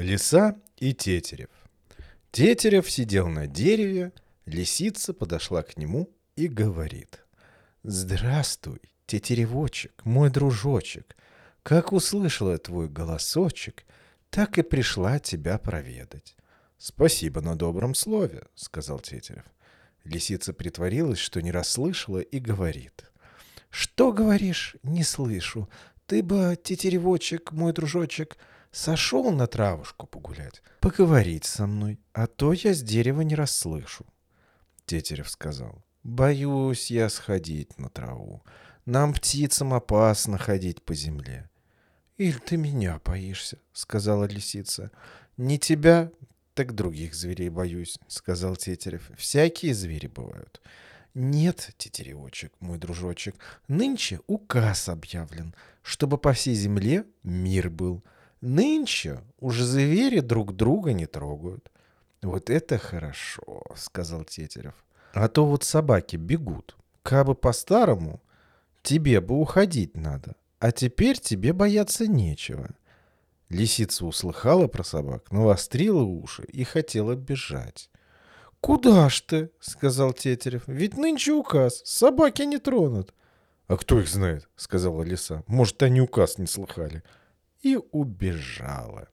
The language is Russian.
Лиса и Тетерев. Тетерев сидел на дереве, лисица подошла к нему и говорит. «Здравствуй, тетеревочек, мой дружочек. Как услышала твой голосочек, так и пришла тебя проведать». «Спасибо на добром слове», — сказал Тетерев. Лисица притворилась, что не расслышала, и говорит. «Что говоришь? Не слышу. Ты бы, тетеревочек, мой дружочек, сошел на травушку погулять, поговорить со мной, а то я с дерева не расслышу. Тетерев сказал, боюсь я сходить на траву. Нам, птицам, опасно ходить по земле. Или ты меня боишься, сказала лисица. Не тебя, так других зверей боюсь, сказал Тетерев. Всякие звери бывают. Нет, тетеревочек, мой дружочек, нынче указ объявлен, чтобы по всей земле мир был. Нынче уже звери друг друга не трогают. Вот это хорошо, сказал Тетерев. А то вот собаки бегут. Кабы по-старому, тебе бы уходить надо. А теперь тебе бояться нечего. Лисица услыхала про собак, навострила уши и хотела бежать. «Куда ж ты?» — сказал Тетерев. «Ведь нынче указ. Собаки не тронут». «А кто их знает?» — сказала лиса. «Может, они указ не слыхали» и убежала.